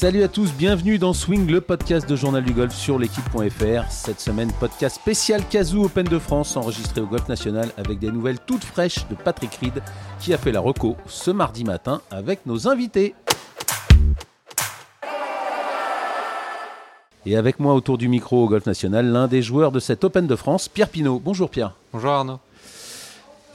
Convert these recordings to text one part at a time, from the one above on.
Salut à tous, bienvenue dans Swing, le podcast de Journal du Golf sur l'équipe.fr. Cette semaine, podcast spécial Kazoo Open de France, enregistré au Golf National avec des nouvelles toutes fraîches de Patrick Reed, qui a fait la reco ce mardi matin avec nos invités. Et avec moi autour du micro au Golf National, l'un des joueurs de cette Open de France, Pierre Pinault. Bonjour Pierre. Bonjour Arnaud.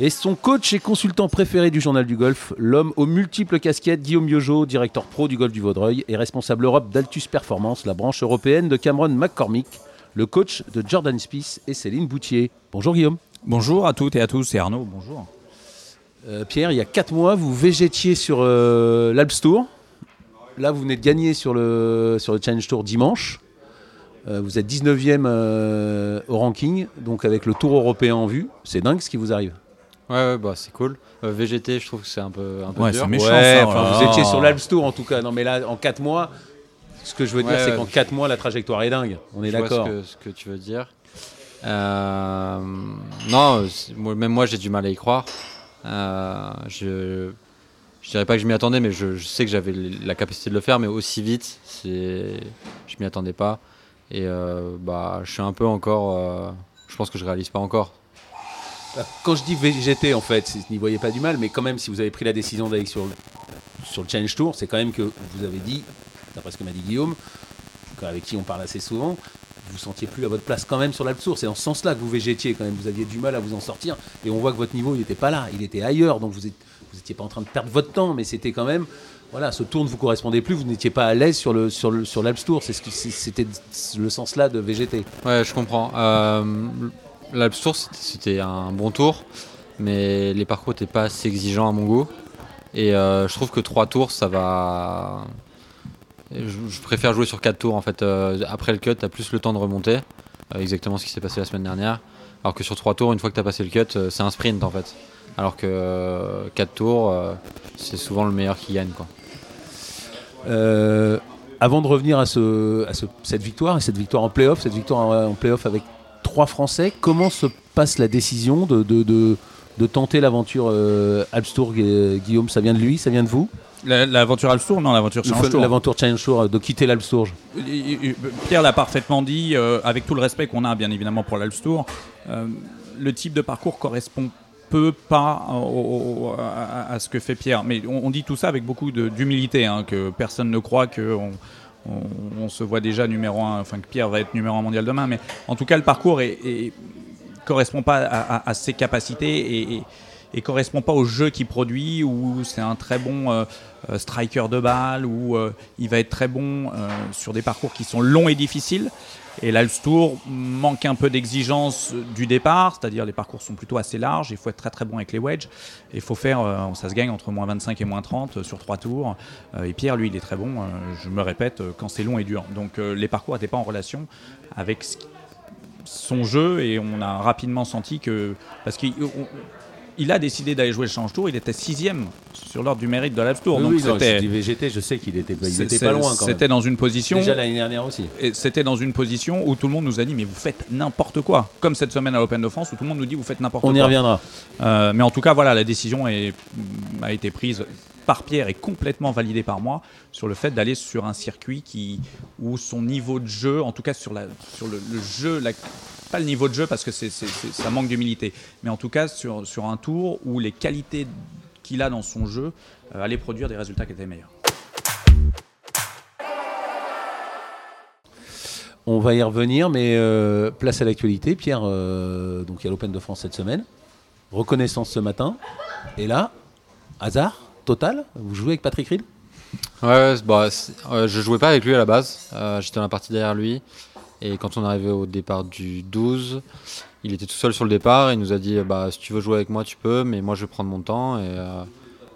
Et son coach et consultant préféré du journal du golf, l'homme aux multiples casquettes, Guillaume Biojo, directeur pro du golf du Vaudreuil et responsable Europe d'Altus Performance, la branche européenne de Cameron McCormick, le coach de Jordan Spieth et Céline Boutier. Bonjour Guillaume. Bonjour à toutes et à tous, et Arnaud, bonjour. Euh, Pierre, il y a 4 mois, vous végétiez sur euh, l'Alps Tour. Là, vous venez de gagner sur le, sur le Challenge Tour dimanche. Euh, vous êtes 19e euh, au ranking, donc avec le Tour européen en vue. C'est dingue ce qui vous arrive. Ouais, ouais, bah c'est cool. Euh, VGT, je trouve que c'est un peu, un peu Ouais, dur. c'est méchant. Ouais, ça, enfin, vous étiez sur l'Alps Tour en tout cas. Non, mais là, en 4 mois, ce que je veux dire, Ouais, c'est qu'en 4 mois, la trajectoire est dingue. On est Je vois d'accord. ce que, ce que tu veux dire. Euh, non, même moi j'ai du mal à y croire. Euh, je je dirais pas que je m'y attendais, mais je, je sais que j'avais la capacité de le faire, mais aussi vite, c'est je m'y attendais pas. Et euh, bah, je suis un peu encore. euh, je pense que je réalise pas encore. Quand je dis VGT, en fait, n'y voyez pas du mal, mais quand même, si vous avez pris la décision d'aller sur, le- sur le Challenge Tour, c'est quand même que vous avez dit, d'après ce que m'a dit Guillaume, avec qui on parle assez souvent, vous sentiez plus à votre place quand même sur l'Alps Tour. C'est dans ce sens-là que vous végétiez quand même. Vous aviez du mal à vous en sortir. Et on voit que votre niveau, n'était pas là. Il était ailleurs. Donc vous n'étiez pas en train de perdre votre temps, mais c'était quand même. Voilà, ce tour ne vous correspondait plus. Vous n'étiez pas à l'aise sur le sur Tour. Ce c'était le sens là de VGT. Ouais, je comprends. Euh, L'Alps Tour, c'était- un bon tour, mais les parcours n'étaient pas assez exigeants à mon goût. Et euh, je trouve que 3 tours, ça va. Je, préfère jouer sur 4 tours en fait. Euh, après le cut, tu as plus le temps de remonter. Euh, exactement ce qui s'est passé la semaine dernière. Alors que sur 3 tours, une fois que tu as passé le cut, c'est un sprint en fait. Alors que 4 tours, c'est souvent le meilleur qui gagne. Avant de revenir à, ce, à ce- cette victoire, et cette victoire en playoff, cette victoire en, en playoff avec trois Français, comment se passe la décision de, de, de- de tenter l'aventure euh, Alps Tour Gu- Guillaume, ça vient de lui, ça vient de vous? La- L'aventure Alps Tour Non, l'aventure Challenge Tour. L'aventure Challenge Tour, de quitter l'Alps Tour. Il- il- Pierre l'a parfaitement dit, euh, avec tout le respect qu'on a bien évidemment pour l'Alps Tour. euh, le type de parcours correspond peu pas au- au- à, à ce que fait Pierre. Mais on, on dit tout ça avec beaucoup d'humilité, hein, que personne ne croit que on, se voit déjà numéro un, enfin que Pierre va être numéro un mondial demain. Mais en tout cas, le parcours est- correspond pas à, ses capacités et- et correspond pas au jeu qu'il produit où c'est un très bon euh, euh, striker de balle où euh, il va être très bon sur des parcours qui sont longs et difficiles. Et l'Alps Tour manque un peu d'exigence du départ, c'est-à-dire les parcours sont plutôt assez larges, il faut être très très bon avec les wedges, et il faut faire, ça se gagne entre moins 25 et moins 30 sur trois tours, et Pierre lui il est très bon, je me répète, quand c'est long et dur. Donc les parcours n'étaient pas en relation avec son jeu et on a rapidement senti que parce il a décidé d'aller jouer le Change Tour, il était sixième sur l'ordre du mérite de l'Alps Tour, donc c'était VGT, je sais qu'il était, il était pas loin c'était dans une position Déjà l'année dernière aussi. et c'était dans une position où tout le monde nous a dit mais vous faites n'importe quoi. Comme cette semaine à l'Open de France où tout le monde nous dit vous faites n'importe On quoi. y reviendra. Euh, mais en tout cas voilà la décision est- a été prise par Pierre et complètement validée par moi sur le fait d'aller sur un circuit qui où son niveau de jeu en tout cas sur la sur le, le jeu la- pas le niveau de jeu parce que c'est, c'est- c'est- ça manque d'humilité mais en tout cas sur, sur un tour où les qualités qu'il a dans son jeu euh, allaient produire des résultats qui étaient meilleurs On va y revenir, mais euh, place à l'actualité. Pierre, euh, donc il y a l'Open de France cette semaine. Reconnaissance ce matin. Et là, hasard total, vous jouez avec Patrick Reed Ouais, bah, euh, je jouais pas avec lui à la base. Euh, J'étais dans la partie derrière lui. Et quand on est arrivé au départ du 12, il était tout seul sur le départ. Il nous a dit bah, si tu veux jouer avec moi, tu peux, mais moi je vais prendre mon temps. Et, euh,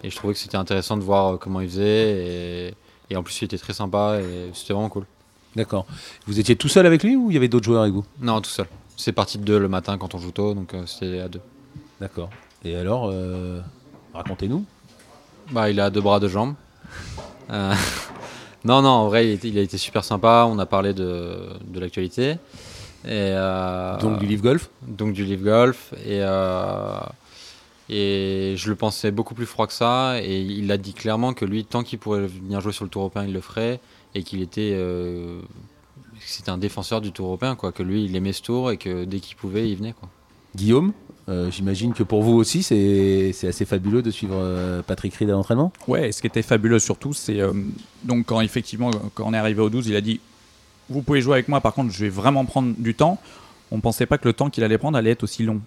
et je trouvais que c'était intéressant de voir euh, comment il faisait. Et, et en plus, il était très sympa et c'était vraiment cool. D'accord. Vous étiez tout seul avec lui ou il y avait d'autres joueurs avec vous? Non, tout seul. C'est parti de deux le matin quand on joue tôt, donc euh, c'était à deux. D'accord. Et alors, euh, racontez-nous. Bah, il a deux bras, deux jambes. Non, non, en vrai, il, était- il a été super sympa. On a parlé de, de l'actualité. Et, euh, Donc du Live Golf donc du Live Golf. Et, euh, et je le pensais beaucoup plus froid que ça. Et il a dit clairement que lui, tant qu'il pourrait venir jouer sur le Tour européen, il le ferait. et qu'il était euh, c'était un défenseur du Tour européen, quoi, que lui il aimait ce tour et que dès qu'il pouvait il venait. Quoi. Guillaume, euh, j'imagine que pour vous aussi c'est assez fabuleux de suivre euh, Patrick Reed à l'entraînement. Ouais, ce qui était fabuleux surtout, c'est donc quand effectivement quand on est arrivé au 12, il a dit vous pouvez jouer avec moi, par contre je vais vraiment prendre du temps. On ne pensait pas que le temps qu'il allait prendre allait être aussi long.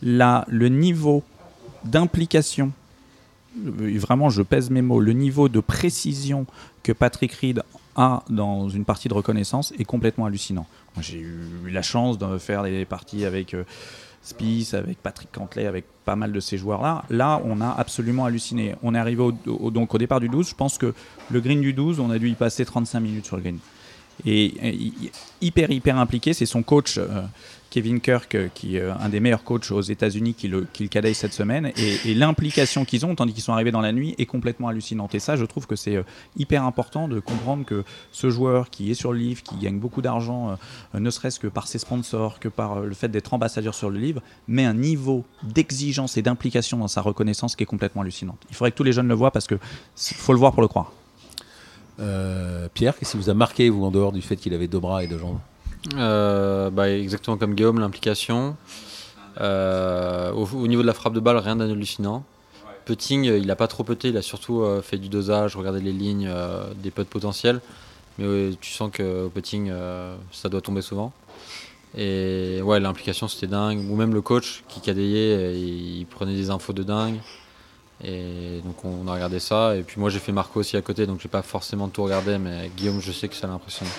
Là, le niveau d'implication vraiment, je pèse mes mots, le niveau de précision que Patrick Reed a dans une partie de reconnaissance est complètement hallucinant. J'ai eu la chance de faire des parties avec euh, Spice, avec Patrick Cantley, avec pas mal de ces joueurs-là. Là, on a absolument halluciné. On est arrivé au, donc au départ du 12. Je pense que le green du 12, on a dû y passer 35 minutes sur le green. Et, hyper, hyper impliqué, c'est son coach. Euh, Kevin Kirk, euh, qui est euh, un des meilleurs coachs aux États-Unis, qui le, qui cette semaine. Et, l'implication qu'ils ont, tandis qu'ils sont arrivés dans la nuit, est complètement hallucinante. Et ça, je trouve que c'est euh, hyper important de comprendre que ce joueur qui est sur le livre, qui gagne beaucoup d'argent, ne serait-ce que par ses sponsors, que par le fait d'être ambassadeur sur le livre, met un niveau d'exigence et d'implication dans sa reconnaissance qui est complètement hallucinante. Il faudrait que tous les jeunes le voient parce que faut le voir pour le croire. Pierre, qu'est-ce qui vous a marqué, vous, en dehors du fait qu'il avait deux bras et deux jambes? Euh, bah, exactement comme Guillaume, l'implication. Euh, au, niveau de la frappe de balle, rien d'hallucinant. Putting, il n'a pas trop puté, il a surtout euh, fait du dosage, regardé les lignes, des putts potentiels. Mais tu sens qu'au putting, ça doit tomber souvent. Et ouais, l'implication c'était dingue. Ou même le coach qui cadayait, il prenait des infos de dingue. Et donc on a regardé ça. Et puis moi j'ai fait Marco aussi à côté, donc j'ai pas forcément tout regardé, mais Guillaume, je sais que ça l'a impressionné.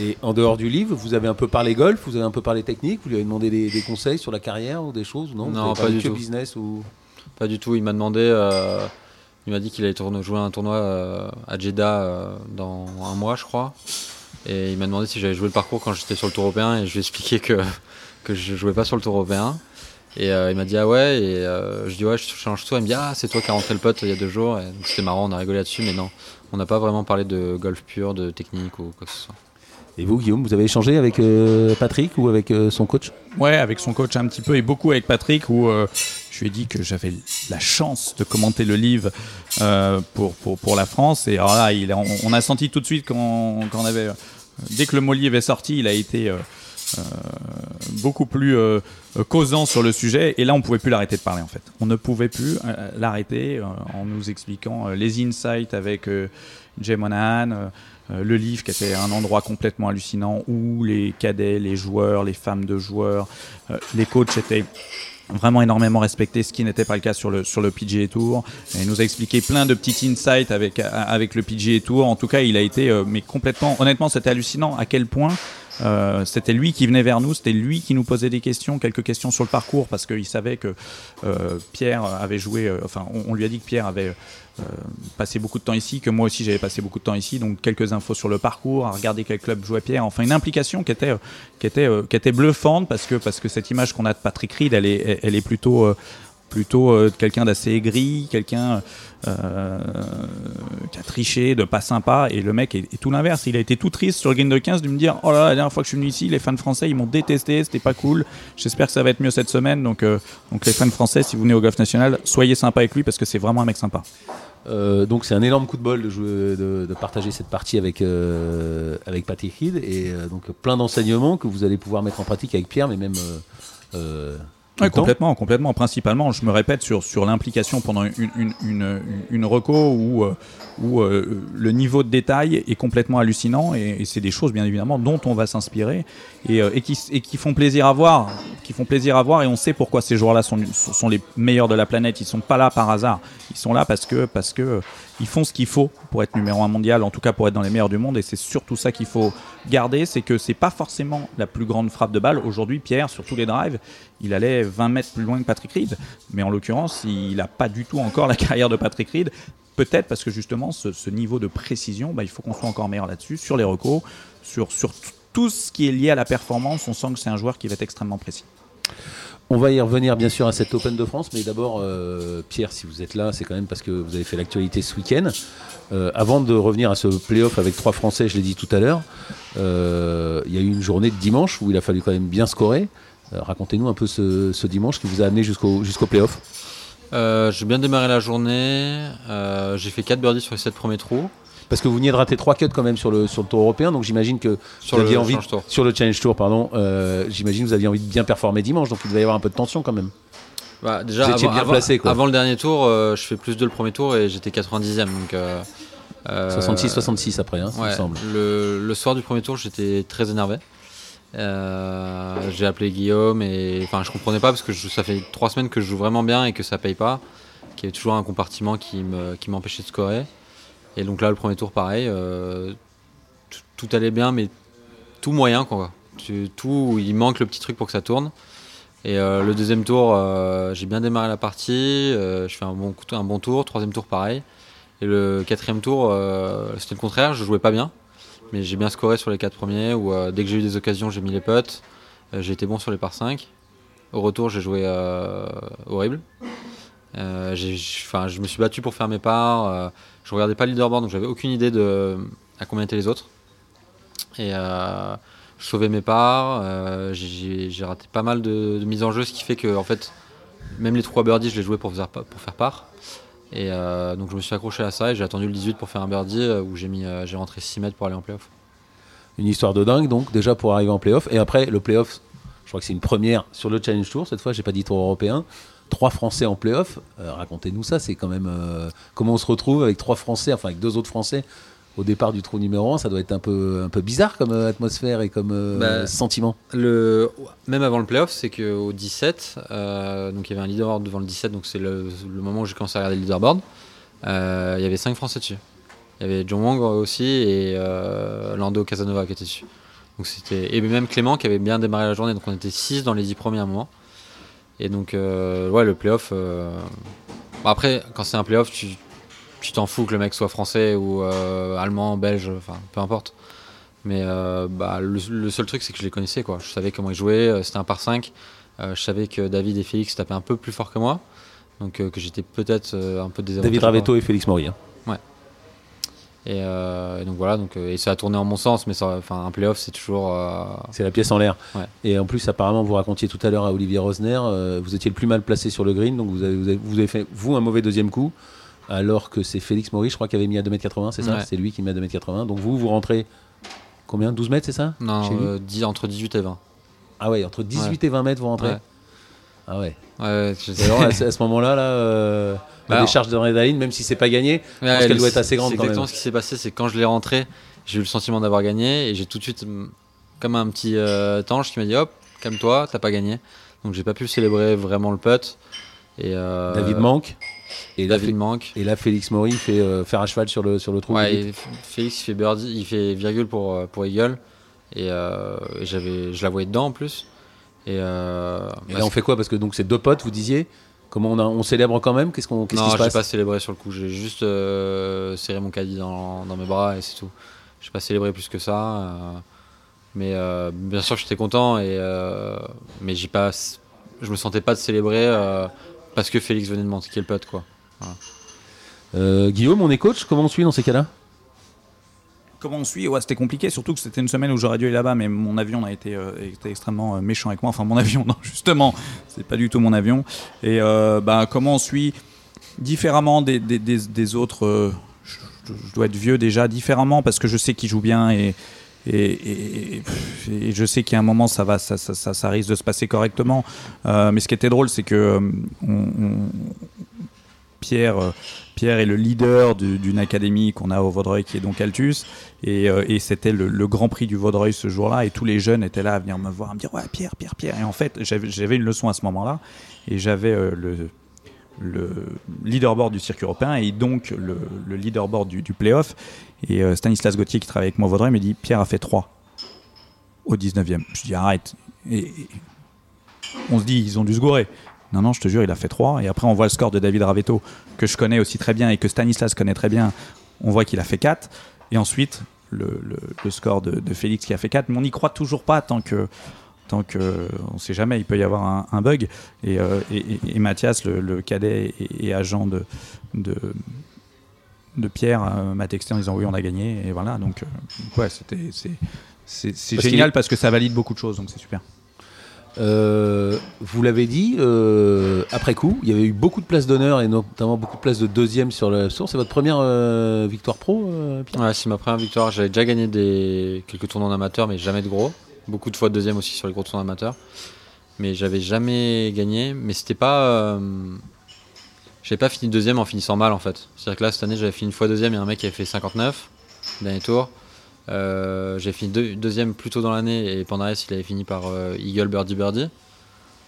Et en dehors du livre, vous avez un peu parlé golf, vous avez un peu parlé technique, vous lui avez demandé des, conseils sur la carrière ou des choses Non, non pas du tout. business ou? Pas du tout. Il m'a demandé, euh, il m'a dit qu'il allait jouer un tournoi euh, à Jeddah euh, dans un mois, je crois. Et il m'a demandé si j'avais joué le parcours quand j'étais sur le Tour européen et je lui ai expliqué que que je jouais pas sur le Tour européen. Et il m'a dit ah ouais et je dis ouais je change tout. Il me dit ah c'est toi qui as rentré le pote il y a deux jours. C'était marrant, on a rigolé là-dessus, mais non, on n'a pas vraiment parlé de golf pur, de technique ou quoi que ce soit. Et vous, Guillaume, vous avez échangé avec euh, Patrick ou avec euh, son coach? Ouais, avec son coach un petit peu et beaucoup avec Patrick où euh, je lui ai dit que j'avais la chance de commenter le livre pour, pour, la France. Et alors là, on, a senti tout de suite qu'on avait. Dès que le mot livre est sorti, il a été. beaucoup plus causant sur le sujet et là on pouvait plus l'arrêter de parler en fait on ne pouvait plus l'arrêter en nous expliquant les insights avec Jay Monahan le livre qui était un endroit complètement hallucinant où les cadets, les joueurs, les femmes de joueurs, euh, les coachs étaient vraiment énormément respectés, ce qui n'était pas le cas sur le, sur le PGA Tour. il nous a expliqué plein de petits insights avec, avec le PGA Tour. En tout cas, il a été euh, mais complètement, honnêtement, c'était hallucinant à quel point euh, c'était lui qui venait vers nous, c'était lui qui nous posait des questions, quelques questions sur le parcours, parce qu'il savait que euh, Pierre avait joué, euh, enfin, on, lui a dit que Pierre avait passé beaucoup de temps ici, que moi aussi j'avais passé beaucoup de temps ici, donc quelques infos sur le parcours, à regarder quel club jouait Pierre, enfin une implication qui était, qui bluffante, parce que, cette image qu'on a de Patrick Reed, elle est plutôt plutôt euh, quelqu'un d'assez aigri, quelqu'un euh, qui a triché, de pas sympa. Et le mec est, tout l'inverse. Il a été tout triste sur le game de 15 de me dire Oh là, la dernière fois que je suis venu ici, les fans français ils m'ont détesté, c'était pas cool. J'espère que ça va être mieux cette semaine. Donc, euh, les fans français, si vous venez au Golf National, soyez sympa avec lui parce que c'est vraiment un mec sympa. donc c'est un énorme coup de bol de, partager cette partie avec, avec Patrick Reed et donc plein d'enseignements que vous allez pouvoir mettre en pratique avec Pierre, mais même complètement, complètement. Principalement, je me répète sur, sur l'implication pendant une, une, une, une reco où, euh, où euh, le niveau de détail est complètement hallucinant et, c'est des choses, bien évidemment, dont on va s'inspirer et, euh, et, qui, et qui font plaisir à voir. Qui font plaisir à voir et on sait pourquoi ces joueurs-là sont, sont les meilleurs de la planète. Ils sont pas là par hasard. Ils sont là parce que, parce que ils font ce qu'il faut pour être numéro un mondial, en tout cas pour être dans les meilleurs du monde. Et c'est surtout ça qu'il faut garder, c'est que c'est pas forcément la plus grande frappe de balle. Aujourd'hui, Pierre, sur tous les drives, il allait 20 mètres plus loin que Patrick Reed. Mais en l'occurrence, il n'a pas du tout encore la carrière de Patrick Reed. Peut-être parce que justement, ce, niveau de précision, bah, il faut qu'on soit encore meilleur là-dessus, sur les recos, sur, sur tout ce qui est lié à la performance. On sent que c'est un joueur qui va être extrêmement précis. On va y revenir bien sûr à cette Open de France, mais d'abord, euh, Pierre, si vous êtes là, c'est quand même parce que vous avez fait l'actualité ce week-end. Euh, avant de revenir à ce playoff avec trois Français, je l'ai dit tout à l'heure, euh, il y a eu une journée de dimanche où il a fallu quand même bien scorer. Racontez-nous un peu ce, dimanche qui vous a amené jusqu'au jusqu'au playoff. j'ai bien démarré la journée. j'ai fait 4 birdies sur les 7 premiers trous. Parce que vous venez de rater trois cuts quand même sur le, sur le tour européen, donc j'imagine que Sur vous le aviez envie Challenge Tour. sur le Challenge Tour, pardon. euh, j'imagine que vous aviez envie de bien performer dimanche, donc il devait y avoir un peu de tension quand même. Bah, déjà, Vous étiez avant, bien avant- placé, quoi. avant le dernier tour, euh, je fais plus de le premier tour et j'étais 90e. Donc, euh, euh, 66-66 après, hein, me semble. le, le soir du premier tour, j'étais très énervé. Euh, j'ai appelé Guillaume et enfin, je comprenais pas parce que je- ça fait trois semaines que je joue vraiment bien et que ça paye pas, qu'il y avait toujours un compartiment qui me- qui m'empêchait de scorer. Et donc là, le premier tour, pareil, euh, tout, allait bien, mais tout moyen quoi. Tout, il manque le petit truc pour que ça tourne. Et euh, le deuxième tour, euh, j'ai bien démarré la partie, je fais un bon, un bon tour, troisième tour pareil. Et le quatrième tour, c'était le contraire, je jouais pas bien. Mais j'ai bien scoré sur les quatre premiers, où dès que j'ai eu des occasions, j'ai mis les. Euh, j'ai été bon sur les par 5. Au retour, j'ai joué horrible. Euh, je me suis battu pour faire mes parts. euh, je regardais pas le leaderboard, donc j'avais aucune idée de à combien étaient les autres. Et euh, je sauvais mes parts. euh, j'ai raté pas mal de, de mises en jeu, ce qui fait que en fait, même les trois birdies, je les jouais pour faire, pour faire part. Et donc je me suis accroché à ça et j'ai attendu le 18 pour faire un birdie où j'ai rentré 6 mètres pour aller en playoff. Une histoire de dingue, donc déjà pour arriver en playoff. Et après, le playoff, je crois que c'est une première sur le Challenge Tour. Cette fois, j'ai pas dit tour européen. Trois Français en playoff. Euh, Racontez-nous ça. C'est quand même euh, comment on se retrouve avec trois Français, enfin avec deux autres Français au départ du trou numéro 1. Ça doit être un peu, un peu bizarre comme euh, atmosphère et comme euh, Bah, sentiment. Le, même avant le playoff, c'est qu'au 17, euh, donc il y avait un leaderboard devant le 17, donc c'est le, le moment où j'ai commencé à regarder le leaderboard. Il y avait 5 Français dessus. Il y avait John Wang aussi et Lando Casanova qui était dessus. Donc c'était et même Clément qui avait bien démarré la journée, donc on était 6 dans les 10 premiers à un moment. Et donc euh, ouais, le playoff. euh, bon, après, quand c'est un playoff, tu tu t'en fous que le mec soit français ou euh, allemand, belge, enfin peu importe. Mais euh, bah, le, le seul truc, c'est que je les connaissais. Quoi. Je savais comment ils jouaient. euh, C'était un par 5. Euh, je savais que David et Félix tapaient un peu plus fort que moi. Donc que j'étais peut-être un peu désavantagé. David Ravetto et Félix Maury. hein. Et, euh, et donc voilà. Donc, euh, et ça a tourné en mon sens. Mais ça, enfin, un playoff, c'est toujours. euh, C'est la pièce en l'air. Ouais. Et en plus, apparemment, vous racontiez tout à l'heure à Olivier Rosner, euh, vous étiez le plus mal placé sur le green, donc vous avez, vous avez, vous avez fait, vous, un mauvais deuxième coup, alors que c'est Félix Maury, je crois, qui avait mis à 2m80, c'est ça Ouais. C'est lui qui met à 2m80. Donc vous, vous rentrez combien 12 mètres, c'est ça non, Chez lui euh, 10 entre 18 et 20. Ah ouais, entre 18 et 20 mètres, vous rentrez Ouais. Ah ouais. Ouais, alors, à ce moment-là, là, euh, la Alors- décharge d'adrénaline, même si c'est pas gagné, Ouais, pense qu'elle le- doit être assez grande quand exactement même. ce qui s'est passé. C'est quand je l'ai rentré, j'ai eu le sentiment d'avoir gagné. Et j'ai tout de suite, hum, comme un petit euh, tange qui m'a dit Hop, calme-toi, t'as pas gagné. Donc j'ai pas pu célébrer vraiment le putt. Et, euh, David manque. Et là, David Fé- manque. et là, Félix Maury fait euh, faire à cheval sur le, sur le trou. Ouais, Félix il fait birdie, il fait virgule pour, pour Eagle. Et, et j'avais, je la voyais dedans en plus. Et, euh, Et bah, là, on fait quoi? Parce que donc c'est deux potes, vous disiez. Comment on, a- on célèbre quand même? Qu'est-ce qu'on, non, j'ai pas célébré sur le coup. J'ai juste euh, serré mon caddie dans, dans mes bras et c'est tout. J'ai pas célébré plus que ça. euh, mais bien sûr, j'étais content et mais j'ai pas, je me sentais pas de célébrer parce que Félix venait de m'indiquer le putt quoi. Euh, Guillaume, on est coach? Comment on suit dans ces cas-là? Comment on suit Ouais, c'était compliqué, surtout que c'était une semaine où j'aurais dû aller là-bas, mais mon avion a été, euh, été extrêmement euh, méchant avec moi. Enfin, mon avion, non, justement, c'est pas du tout mon avion. Et euh, bah, comment on suit différemment des, autres euh, je, dois être vieux déjà, différemment, parce que je sais qu'ils jouent bien et. Et, et- et- je sais a un moment ça risque de se passer correctement mais ce qui était drôle c'est que Pierre, euh, Pierre est le leader du- d'une académie qu'on a au Vaudreuil qui est donc Altus. Et, euh, c'était le, grand prix du Vaudreuil ce jour-là. Et tous les jeunes étaient là à venir me voir, à me dire Ouais, Pierre, Pierre, Pierre. Et en fait, j'avais une leçon à ce moment-là. Et j'avais euh, le, le leaderboard du circuit européen et donc le, le leaderboard du, du playoff. Et Stanislas Gauthier, qui travaille avec moi au Vaudreuil, me dit Pierre a fait 3 au 19e. Je dis Arrête. Et, et on se dit Ils ont dû se gourer. Non, non, je te jure, il a fait 3. Et après, on voit le score de David Ravetto, que je connais aussi très bien et que Stanislas connaît très bien. On voit qu'il a fait 4. Et ensuite, le, le- le score de, de Félix qui a fait 4. Mais on n'y croit toujours pas tant que. Tant que on sait jamais, il peut y avoir un, un bug. Et, euh, et, et- et Mathias, le, le cadet et, et agent de, de, de Pierre, euh, m'a texté en disant oui, on a gagné. Et voilà, donc, euh, ouais, c'était. C'est, c'est, c'est Parce qu'il génial parce que ça valide beaucoup de choses, donc c'est super. Euh, vous l'avez dit, euh, après coup. Il y avait eu beaucoup de places d'honneur et notamment beaucoup de places de deuxième sur le tour. C'est votre première euh, victoire pro, Ouais, c'est ma première victoire. J'avais déjà gagné des... quelques tournois amateurs, mais jamais de gros. Beaucoup de fois deuxième aussi sur les gros tournois amateurs. Mais j'avais jamais gagné. Mais c'était pas. J'avais pas fini deuxième en finissant mal en fait. C'est-à-dire que là, cette année, j'avais fini une fois deuxième et un mec qui avait fait 59, dernier tour. Euh, j'ai fini deuxième plus tôt dans l'année et Pandarès il avait fini par euh, Eagle Birdie Birdie.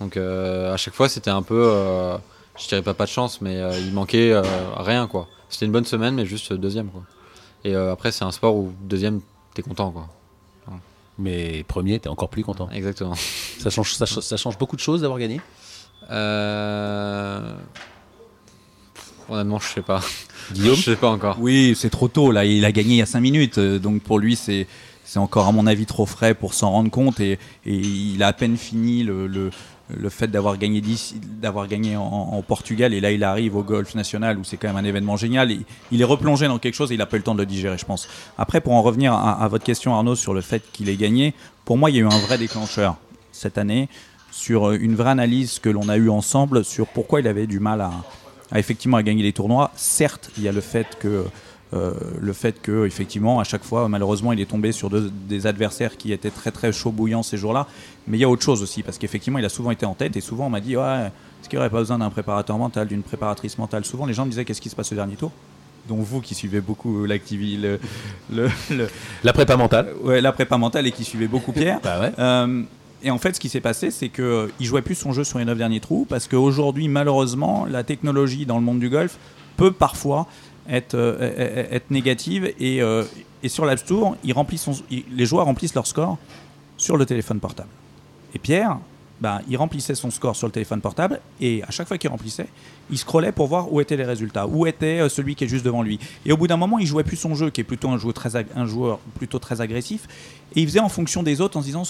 Donc euh, à chaque fois c'était un peu, je dirais pas pas de chance, mais il manquait rien quoi. C'était une bonne semaine mais juste deuxième quoi. Et après c'est un sport où deuxième t'es content quoi. Mais premier t'es encore plus content. Exactement. Ça change, ça, ça change beaucoup de choses d'avoir gagné? Honnêtement je sais pas. Guillaume Je sais pas encore. Oui, c'est trop tôt. Là, il a gagné il y a 5 minutes. euh, Donc pour lui, c'est c'est encore à mon avis trop frais pour s'en rendre compte. Et, et il a à peine fini le, le, le fait d'avoir gagné, d'avoir gagné en, en Portugal. Et là, il arrive au Golf National où c'est quand même un événement génial. Il, il est replongé dans quelque chose et il n'a pas eu le temps de le digérer, je pense. Après, pour en revenir à, à votre question, Arnaud, sur le fait qu'il ait gagné, pour moi, il y a eu un vrai déclencheur cette année sur euh, une vraie analyse que l'on a eue ensemble sur pourquoi il avait du mal à, à effectivement à gagner les tournois. Certes, il y a le fait que euh, le fait que effectivement à chaque fois malheureusement il est tombé sur deux- des adversaires qui étaient très très chaud bouillants ces jours-là. Mais il y a autre chose aussi parce qu'effectivement il a souvent été en tête et souvent on m'a dit ouais est-ce qu'il n'y aurait pas besoin d'un préparateur mental d'une préparatrice mentale? Souvent les gens me disaient qu'est-ce qui se passe au dernier tour? Dont vous qui suivez beaucoup l'activité le, le- le- La prépa mentale. Ouais, la prépa mentale et qui suivait beaucoup Pierre. Bah ouais. euh, et en fait, ce qui s'est passé, c'est qu'il jouait plus son jeu sur les 9 derniers trous parce qu'aujourd'hui, malheureusement, la technologie dans le monde du golf peut parfois être, euh, être négative. Et, euh, sur l'App les joueurs remplissent leur score sur le téléphone portable. Et Pierre, ben, il remplissait son score sur le téléphone portable et à chaque fois qu'il remplissait, il scrollait pour voir où étaient les résultats, où était euh, celui qui est juste devant lui. Et au bout d'un moment, il jouait plus son jeu, qui est plutôt un joueur plutôt très agressif, et il faisait en fonction des autres en se disant,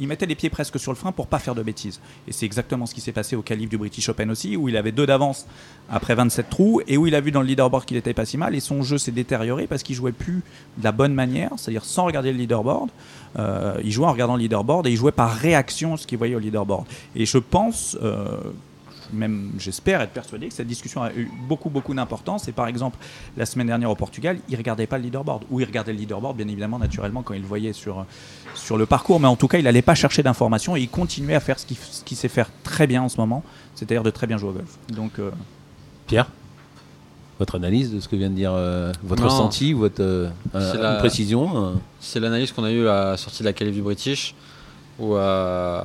il mettait les pieds presque sur le frein pour pas faire de bêtises. Et c'est exactement ce qui s'est passé au calife du British Open aussi, où il avait deux d'avance après 27 trous et où il a vu dans le leaderboard qu'il était pas si mal et son jeu s'est détérioré parce qu'il jouait plus de la bonne manière, c'est-à-dire sans regarder le leaderboard. Euh, il jouait en regardant le leaderboard et il jouait par réaction ce qu'il voyait au leaderboard. Et je pense, euh, même j'espère être persuadé que cette discussion a eu beaucoup beaucoup d'importance. Et par exemple, la semaine dernière au Portugal, il regardait pas le leaderboard, ou il regardait le leaderboard bien évidemment naturellement quand il le voyait sur sur le parcours, mais en tout cas, il n'allait pas chercher d'informations et il continuait à faire ce qu'il ce qu'il sait faire très bien en ce moment, c'est-à-dire de très bien jouer au golf. Donc euh, Pierre? Votre analyse de ce que vient de dire euh, votre Non. ressenti votre euh, euh, la- précision C'est l'analyse qu'on a eue à la sortie de la qualif du British. Où, euh,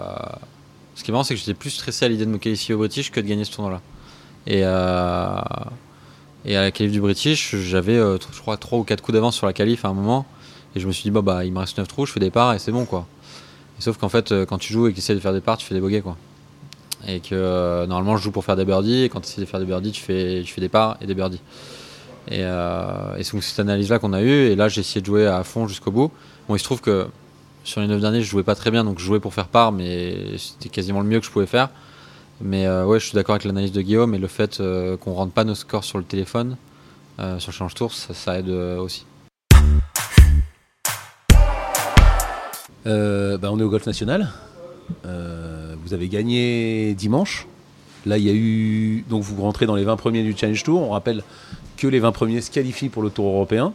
Ce qui est marrant, c'est que j'étais plus stressé à l'idée de me qualifier au British que de gagner ce tournoi-là. Et, et à la qualif du British, j'avais, je crois, 3 ou 4 coups d'avance sur la qualif à un moment. Et je me suis dit, bah, bah, il me reste 9 trous, je fais des parts et c'est bon, quoi. Et sauf qu'en fait, quand tu joues et que tu essaies de faire des parts, tu fais des bogeys, quoi. Et que euh, normalement, je joue pour faire des birdies. Et quand tu essaies de faire des birdies, tu fais, tu fais des parts et des birdies. Et, euh, c'est cette analyse-là qu'on a eue. Et là, j'ai essayé de jouer à fond jusqu'au bout. Bon, il se trouve que sur les 9 derniers, je jouais pas très bien, donc je jouais pour faire part, mais c'était quasiment le mieux que je pouvais faire. Mais euh, ouais, je suis d'accord avec l'analyse de Guillaume et le fait qu'on rentre pas nos scores sur le téléphone, sur le change tour, ça, aide aussi. Bah, on est au Golf National. Vous avez gagné dimanche. Là, il y a eu. Donc, vous rentrez dans les 20 premiers du Challenge Tour. On rappelle que les 20 premiers se qualifient pour le Tour européen.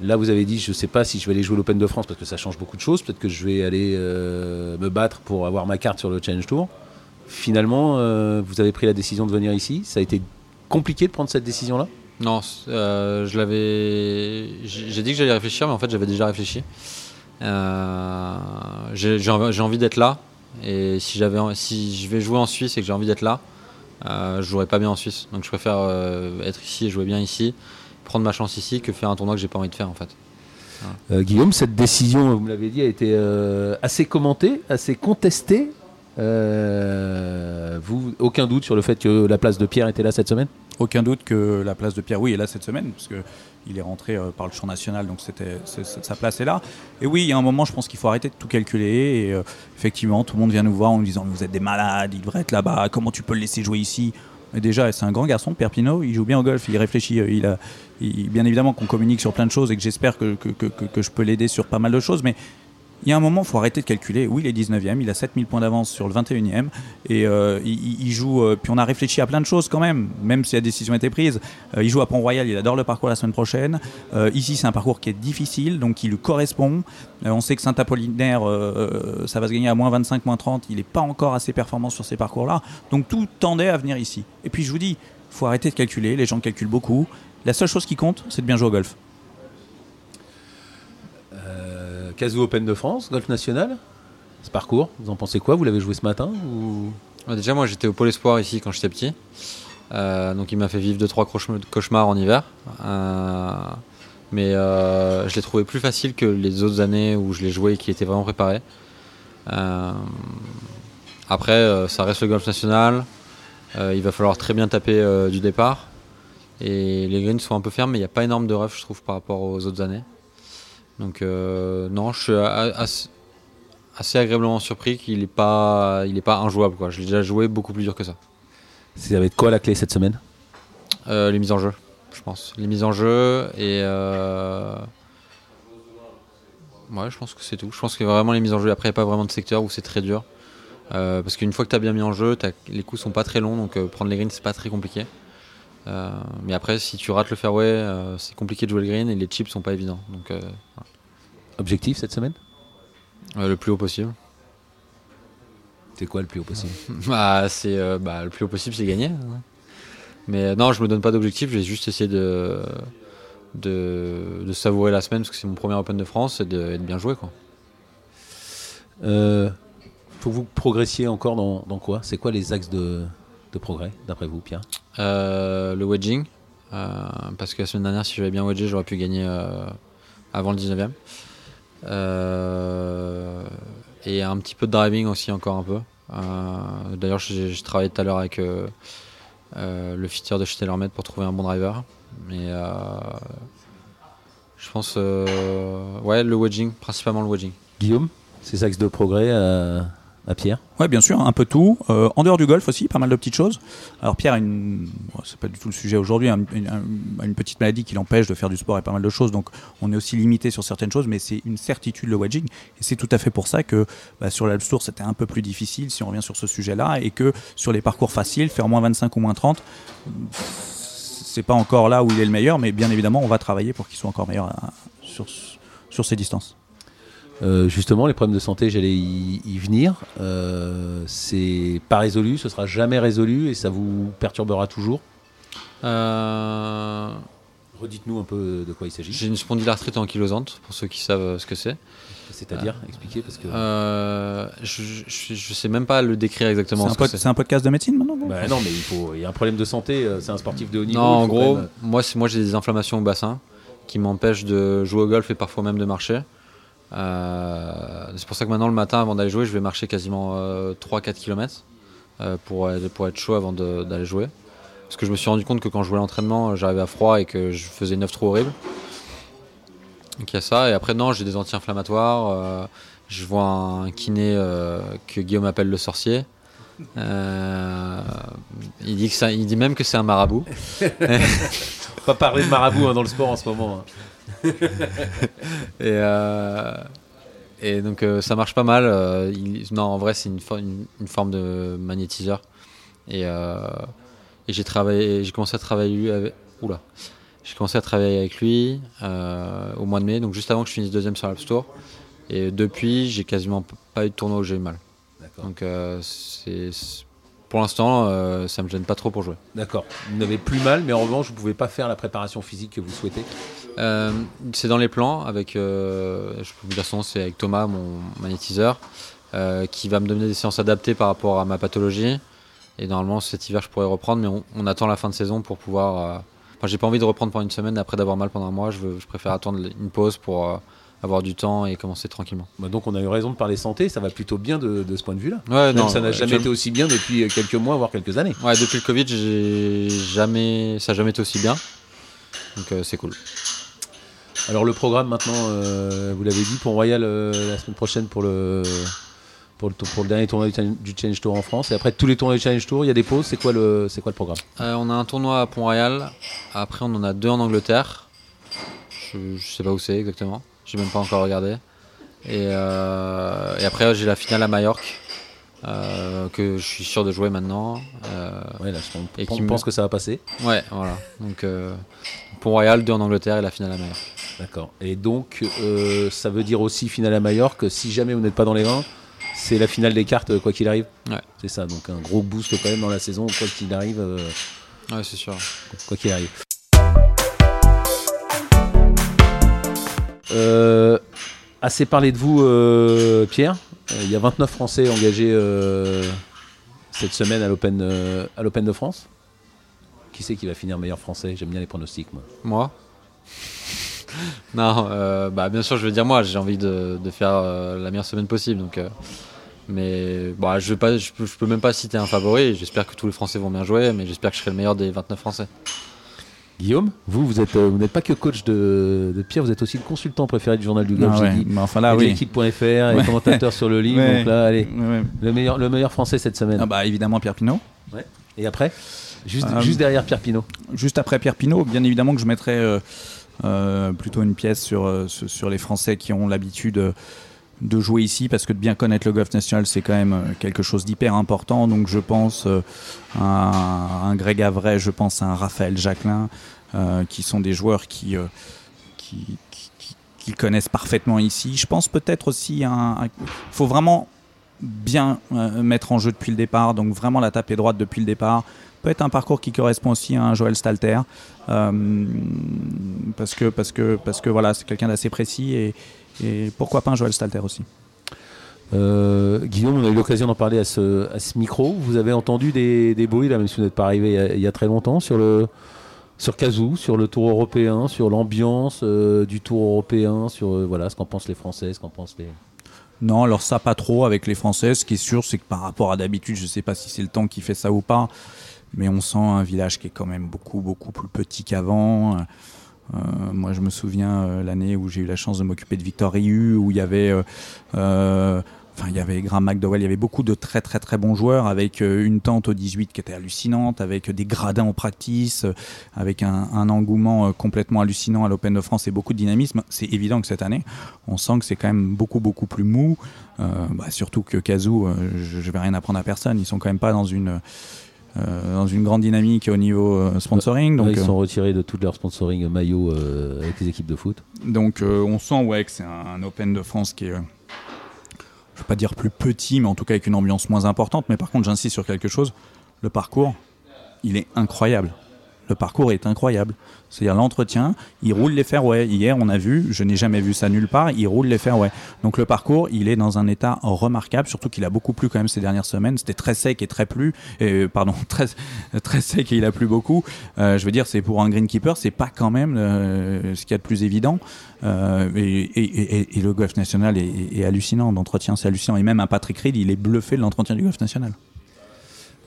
Là, vous avez dit, je ne sais pas si je vais aller jouer l'Open de France parce que ça change beaucoup de choses. Peut-être que je vais aller euh, me battre pour avoir ma carte sur le Challenge Tour. Finalement, euh, vous avez pris la décision de venir ici. Ça a été compliqué de prendre cette décision-là? Non, euh, je l'avais. J'ai dit que j'allais réfléchir, mais en fait, j'avais déjà réfléchi. Euh, j'ai envie d'être là. Et si, j'avais, si je vais jouer en Suisse et que j'ai envie d'être là, euh, je jouerai pas bien en Suisse. Donc je préfère euh, être ici et jouer bien ici, prendre ma chance ici, que faire un tournoi que j'ai pas envie de faire en fait. Euh, Guillaume, cette décision, vous me l'avez dit, a été assez commentée, assez contestée. Vous, aucun doute sur le fait que la place de Pierre était là cette semaine? Aucun doute que la place de Pierre, oui, est là cette semaine, parce que il est rentré euh, par le champ national, donc sa place est là. Et oui, il y a un moment, je pense qu'il faut arrêter de tout calculer. Et euh, effectivement, tout le monde vient nous voir en nous disant vous êtes des malades, il devrait être là-bas. Comment tu peux le laisser jouer ici? Mais déjà, c'est un grand garçon, Pierre Pinot. Il joue bien au golf, il réfléchit. euh, Il a, bien évidemment qu'on communique sur plein de choses et que j'espère que- que- que je peux l'aider sur pas mal de choses, mais il y a un moment, il faut arrêter de calculer. Oui, il est 19e, il a 7000 points d'avance sur le 21e. Et euh, il, joue. Euh, puis on a réfléchi à plein de choses quand même, même si la décision a été prise. Euh, il joue à Pont-Royal, il adore le parcours la semaine prochaine. ici, c'est un parcours qui est difficile, donc qui lui correspond. on sait que Saint-Apollinaire, ça va se gagner à moins 25, moins 30. Il n'est pas encore assez performant sur ces parcours-là. Donc tout tendait à venir ici. Et puis je vous dis, il faut arrêter de calculer. Les gens calculent beaucoup. La seule chose qui compte, c'est de bien jouer au golf. Casou Open de France, Golf National. Ce parcours, vous en pensez quoi? Vous l'avez joué ce matin. Déjà, moi j'étais au Pôle Espoir ici quand j'étais petit. Euh, donc il m'a fait vivre 2-3 cauchemars en hiver. Euh, mais euh, je l'ai trouvé plus facile que les autres années où je l'ai joué et qui était vraiment préparé. après, ça reste le golf national. il va falloir très bien taper du départ. Et les greens sont un peu fermes, mais il n'y a pas énorme de rough, je trouve, par rapport aux autres années. Donc euh, non, je suis assez, agréablement surpris qu'il n'est pas, il est pas injouable. Quoi. Je l'ai déjà joué beaucoup plus dur que ça. Ça va être quoi la clé cette semaine? Euh, Les mises en jeu, je pense. Les mises en jeu et... Euh... Ouais, je pense que c'est tout. Je pense que vraiment les mises en jeu. Après, il n'y a pas vraiment de secteur où c'est très dur. Euh, parce qu'une fois que tu as bien mis en jeu, les coups sont pas très longs, donc prendre les greens, c'est pas très compliqué. Euh, mais après, si tu rates le fairway, euh, c'est compliqué de jouer le green et les chips sont pas évidents. Donc, euh, Objectif cette semaine? Le plus haut possible. C'est quoi le plus haut possible? Bah, c'est bah, le plus haut possible, c'est gagner. Hein. Mais non, je me donne pas d'objectif. Je vais juste essayer de, de, savourer la semaine parce que c'est mon premier Open de France et de, bien jouer quoi. faut que vous progressiez encore dans, dans quoi? C'est quoi les axes de, de progrès, d'après vous, Pierre? euh, Le wedging. Euh, parce que la semaine dernière, si j'avais bien wedgé, j'aurais pu gagner euh, avant le 19e. et un petit peu de driving aussi, encore un peu. D'ailleurs, j'ai travaillé tout à l'heure avec le fitter de TaylorMade pour trouver un bon driver. Mais je pense, ouais, le wedging, principalement le wedging. Guillaume, ces axes de progrès à Pierre Oui, bien sûr, un peu tout. Euh, en dehors du golf aussi, pas mal de petites choses. Alors Pierre a une, c'est pas du tout le sujet aujourd'hui, une, une, petite maladie qui l'empêche de faire du sport et pas mal de choses, donc on est aussi limité sur certaines choses, mais c'est une certitude le wedging, et c'est tout à fait pour ça que bah, sur l'Alps Tour c'était un peu plus difficile si on revient sur ce sujet-là, et que sur les parcours faciles, faire moins 25 ou moins 30, c'est pas encore là où il est le meilleur, mais bien évidemment on va travailler pour qu'il soit encore meilleur euh, sur, sur ces distances. Euh, justement, les problèmes de santé, j'allais y, venir. Euh, c'est pas résolu, ce sera jamais résolu et ça vous perturbera toujours euh, Redites-nous un peu de quoi il s'agit. J'ai une spondylarthrite ankylosante, pour ceux qui savent ce que c'est. C'est-à-dire, expliquez parce que. je, je, sais même pas le décrire exactement. C'est un, podcast de médecine maintenant bah Non, mais il, faut, il y a un problème de santé, c'est un sportif de haut niveau. Non, en gros, moi, moi j'ai des inflammations au bassin qui m'empêchent de jouer au golf et parfois même de marcher. Euh, c'est pour ça que maintenant, le matin, avant d'aller jouer, je vais marcher quasiment 3-4 euh, km euh, pour, pour être chaud avant d'aller jouer. Parce que je me suis rendu compte que quand je jouais à l'entraînement, j'arrivais à froid et que je faisais 9 trous horribles. Donc il y a ça. Et après, non, j'ai des anti-inflammatoires. je vois un kiné que Guillaume appelle le sorcier. il, dit que ça, il dit même que c'est un marabout. Pas parler de marabout hein, dans le sport en ce moment. Hein. et, euh, et donc euh, ça marche pas mal. Euh, non, en vrai, c'est une, une, forme de magnétiseur. Et, et j'ai travaillé, j'ai commencé à travailler avec. Oula. J'ai commencé à travailler avec lui au mois de mai, donc juste avant que je finisse deuxième sur l'App Store. Et depuis, j'ai quasiment pas eu de tournoi où j'ai eu mal. Donc c'est pour l'instant, euh, ça me gêne pas trop pour jouer. D'accord. Vous n'avez plus mal, mais en revanche, vous pouvez pas faire la préparation physique que vous souhaitez euh, C'est dans les plans, avec, euh, je peux vous dire son c'est avec Thomas, mon magnétiseur, qui va me donner des séances adaptées par rapport à ma pathologie. Et normalement, cet hiver, je pourrais reprendre, mais on, attend la fin de saison pour pouvoir. Enfin, j'ai pas envie de reprendre pendant une semaine après d'avoir mal pendant un mois. Je, je préfère attendre une pause pour avoir du temps et commencer tranquillement. Bah, donc on a eu raison de parler santé, ça va plutôt bien de, ce point de vue-là. Ouais, non, ça n'a jamais été aussi bien depuis quelques mois, voire quelques années. Ouais, depuis le Covid, j'ai jamais, ça n'a jamais été aussi bien. Donc euh, c'est cool. Alors le programme maintenant, euh, vous l'avez dit, pour Royal euh, la semaine prochaine pour le, pour le, pour le dernier tournoi du Challenge Tour en France. Et après tous les tournois du Challenge Tour, il y a des pauses. C'est quoi le, c'est quoi le programme? On a un tournoi à Pont-Royal. Après on en a deux en Angleterre. Je, je sais pas où c'est exactement. J'ai même pas encore regardé. Et, euh, et après, j'ai la finale à Majorque, euh, que je suis sûr de jouer maintenant. Euh, Ouais, là, Et qui pense que ça va passer. ouais, voilà. Donc, euh, Pont-Royal, deux en Angleterre et la finale à Majorque. D'accord. Et donc, euh, ça veut dire aussi finale à Majorque. Si jamais vous n'êtes pas dans les 20, c'est la finale des cartes, quoi qu'il arrive. Ouais. C'est ça. Donc, un gros boost quand même dans la saison, quoi qu'il arrive. euh, Ouais, c'est sûr. quoi qu'il arrive. Euh, assez parlé de vous, euh, Pierre. Euh, Il y a 29 Français engagés euh, cette semaine à l'Open euh, à l'Open de France. Qui c'est qui va finir meilleur français? J'aime bien les pronostics, moi. Moi? Non, euh, bah, bien sûr, je veux dire moi, j'ai envie de, de faire euh, la meilleure semaine possible. Donc, euh, mais bah, je, je, peux, je peux même pas citer un favori. J'espère que tous les Français vont bien jouer, mais j'espère que je serai le meilleur des 29 Français. Guillaume, vous, vous êtes, vous n'êtes pas que coach de, de Pierre, vous êtes aussi le consultant préféré du journal du golf. Ah j'ai ouais, dit. mais enfin là, oui. l'équipe.fr et commentateur sur le livre. Ouais. Donc là, allez, le meilleur, le meilleur français cette semaine. Ah bah évidemment Pierre Pinot. Et après? Juste, Euh, juste derrière Pierre Pinot. Juste après Pierre Pinot, bien évidemment que je mettrais euh, plutôt une pièce sur, euh, sur sur les Français qui ont l'habitude euh, de jouer ici, parce que de bien connaître le golf national, c'est quand même euh, quelque chose d'hyper important. Donc je pense euh, à un Greg Avray, je pense à un Raphaël Jacquelin, euh, qui sont des joueurs qui, euh, qui, connaissent parfaitement ici. Je pense peut-être aussi à. Il faut vraiment bien euh, mettre en jeu depuis le départ, donc vraiment la taper droite depuis le départ. Peut être un parcours qui correspond aussi à un Joël Stalter, euh, parce que parce que parce que voilà, c'est quelqu'un d'assez précis et, et pourquoi pas un Joël Stalter aussi. Euh, Guillaume, on a eu l'occasion d'en parler à ce, à ce micro. Vous avez entendu des, des bruits, là, même si vous n'êtes pas arrivé il y a, il y a très longtemps, sur le sur Kazoo, sur le Tour européen, sur l'ambiance euh, du Tour européen, sur voilà ce qu'en pensent les Français, ce qu'en pensent les. Non, alors ça pas trop avec les Français. Ce qui est sûr, c'est que par rapport à d'habitude, je sais pas si c'est le temps qui fait ça ou pas, mais on sent un village qui est quand même beaucoup beaucoup plus petit qu'avant. Euh, moi, je me souviens euh, l'année où j'ai eu la chance de m'occuper de Victor Riu, où il y avait, euh, enfin, il y avait Graham McDowell, il y avait beaucoup de très très très bons joueurs, avec une tente au 18 qui était hallucinante, avec des gradins en practice, avec un, engouement complètement hallucinant à l'Open de France et beaucoup de dynamisme. C'est évident que cette année, on sent que c'est quand même beaucoup beaucoup plus mou. Bah, surtout que Kazoo, je, je vais rien apprendre à personne. Ils sont quand même pas dans une euh, dans une grande dynamique au niveau euh, sponsoring. Donc, ils euh, sont retirés de tout leur sponsoring maillot euh, avec les équipes de foot. donc on sent ouais, que c'est un, un Open de France qui est, je veux pas dire plus petit, mais en tout cas avec une ambiance moins importante. Mais par contre, j'insiste sur quelque chose. Le parcours, il est incroyable. Le parcours est incroyable. C'est-à-dire l'entretien, il roule les fairways. Hier, on a vu, je n'ai jamais vu ça nulle part, il roule les fairways. Donc le parcours, il est dans un état remarquable, surtout qu'il a beaucoup plu quand même ces dernières semaines. C'était très sec et très plu, et, pardon, très, très sec et il a plu beaucoup. Euh, je veux dire, c'est pour un greenkeeper, c'est pas quand même euh, ce qu'il y a de plus évident. Euh, et, le golf national est, est- est hallucinant. L'entretien, c'est hallucinant. Et même un Patrick Reed, il est bluffé de l'entretien du golf national.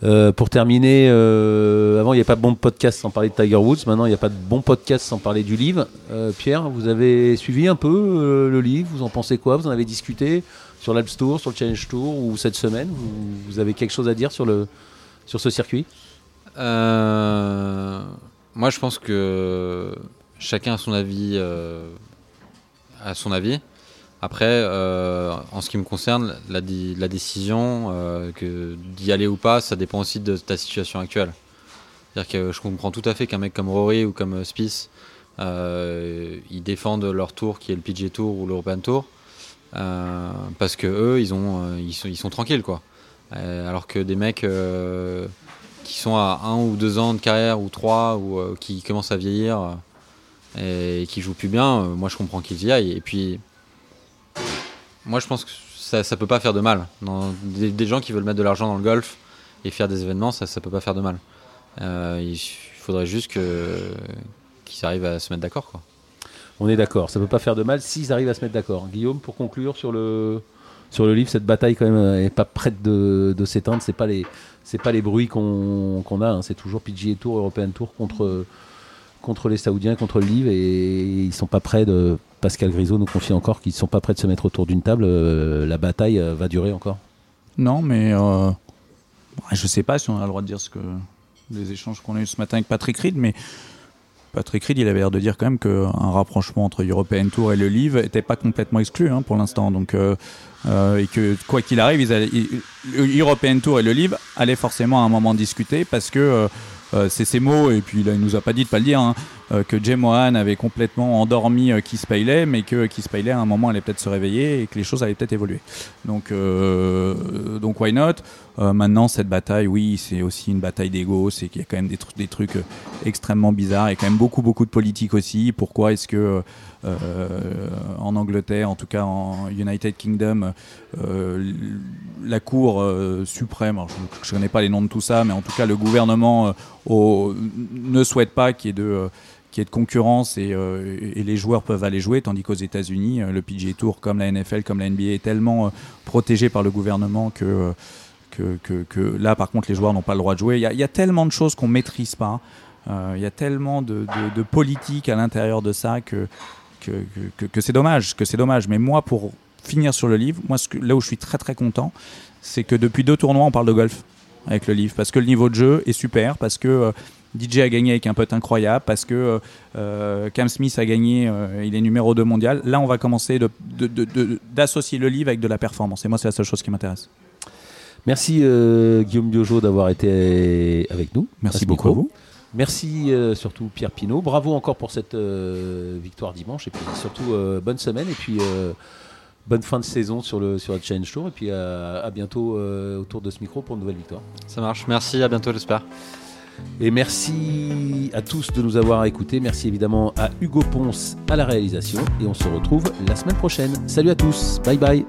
Euh, pour terminer, euh, avant il n'y a pas de bon podcast sans parler de Tiger Woods, maintenant il n'y a pas de bon podcast sans parler du livre. Euh, Pierre, vous avez suivi un peu le livre, vous en pensez quoi? Vous en avez discuté sur l'Alps Tour, sur le Challenge Tour ou cette semaine? Vous, avez quelque chose à dire sur, le, sur ce circuit? Moi, je pense que chacun a son avis. a son avis. Après, euh, en ce qui me concerne, la, décision euh, d'y aller ou pas, ça dépend aussi de ta situation actuelle. C'est-à-dire que je comprends tout à fait qu'un mec comme Rory ou comme euh, euh, ils défendent leur tour qui est le PG Tour ou l'European Tour, parce que eux, ils, ont, ils, sont, ils sont tranquilles, quoi. Alors que des mecs qui sont à un ou deux ans de carrière ou trois ou qui commencent à vieillir et qui jouent plus bien, moi je comprends qu'ils y aillent. Et puis, moi je pense que ça, ça peut pas faire de mal. Des, gens qui veulent mettre de l'argent dans le golf et faire des événements, ça, ça peut pas faire de mal. Euh, il faudrait juste que qu'ils arrivent à se mettre d'accord, quoi. On est d'accord, ça peut pas faire de mal s'ils arrivent à se mettre d'accord. Guillaume, pour conclure sur le, sur le livre, cette bataille quand même n'est pas prête de, de s'éteindre. C'est pas les pas les bruits qu'on qu'on a. hein. C'est toujours PGA Tour, European Tour contre contre les Saoudiens, contre le livre, et ils sont pas prêts de. Pascal Grisot nous confie encore qu'ils sont pas prêts de se mettre autour d'une table. Euh, la bataille euh, va durer encore? Non, mais euh, je sais pas si on a le droit de dire ce que les échanges qu'on a eu ce matin avec Patrick Reed, mais Patrick Reed, il avait l'air de dire quand même qu'un rapprochement entre European Tour et le Live n'était pas complètement exclu hein, pour l'instant. Donc, et que quoi qu'il arrive, European Tour et le Live allaient forcément à un moment discuter parce que c'est ces mots, et puis là, il nous a pas dit de pas le dire, hein, euh, que Jay Mohan avait complètement endormi euh, Keith Paley, mais que Keith Paley à un moment allait peut-être se réveiller et que les choses allaient peut-être évoluer. Donc, euh, donc why not? Maintenant, cette bataille, oui, c'est aussi une bataille d'ego, c'est qu'il y a quand même des, trucs, des trucs extrêmement bizarres, et quand même beaucoup, beaucoup de politique aussi. Pourquoi est-ce que en Angleterre, en tout cas en United Kingdom, la Cour suprême, je ne connais pas les noms de tout ça, mais en tout cas le gouvernement ne souhaite pas qu'il y ait de de concurrence euh, et, les joueurs peuvent aller jouer, tandis qu'aux États-Unis, euh, le PGA Tour, comme la NFL, comme la NBA, est tellement euh, protégé par le gouvernement que, là, par contre, les joueurs n'ont pas le droit de jouer. Il y a, tellement de choses qu'on maîtrise pas. Il y a tellement de, politique à l'intérieur de ça que, que, c'est dommage. Que c'est dommage. Mais moi, pour finir sur le livre, moi, ce là où je suis très très content, c'est que depuis deux tournois, on parle de golf avec le livre, parce que le niveau de jeu est super, parce que DJ a gagné avec un pote incroyable parce que euh, Cam Smith a gagné, euh, il est numéro 2 mondial. Là, on va commencer d'associer le livre avec de la performance. Et moi, c'est la seule chose qui m'intéresse. Merci euh, Guillaume Biojo d'avoir été avec nous. Merci beaucoup à vous. Merci surtout Pierre Pinault. Bravo encore pour cette victoire dimanche. Et puis surtout, bonne semaine. Et puis bonne fin de saison sur le, sur le Challenge Tour. Et puis à bientôt autour de ce micro pour une nouvelle victoire. Ça marche. Merci. À bientôt, j'espère. Et merci à tous de nous avoir écoutés. Merci évidemment à Hugo Ponce à la réalisation. Et on se retrouve la semaine prochaine. Salut à tous. Bye bye.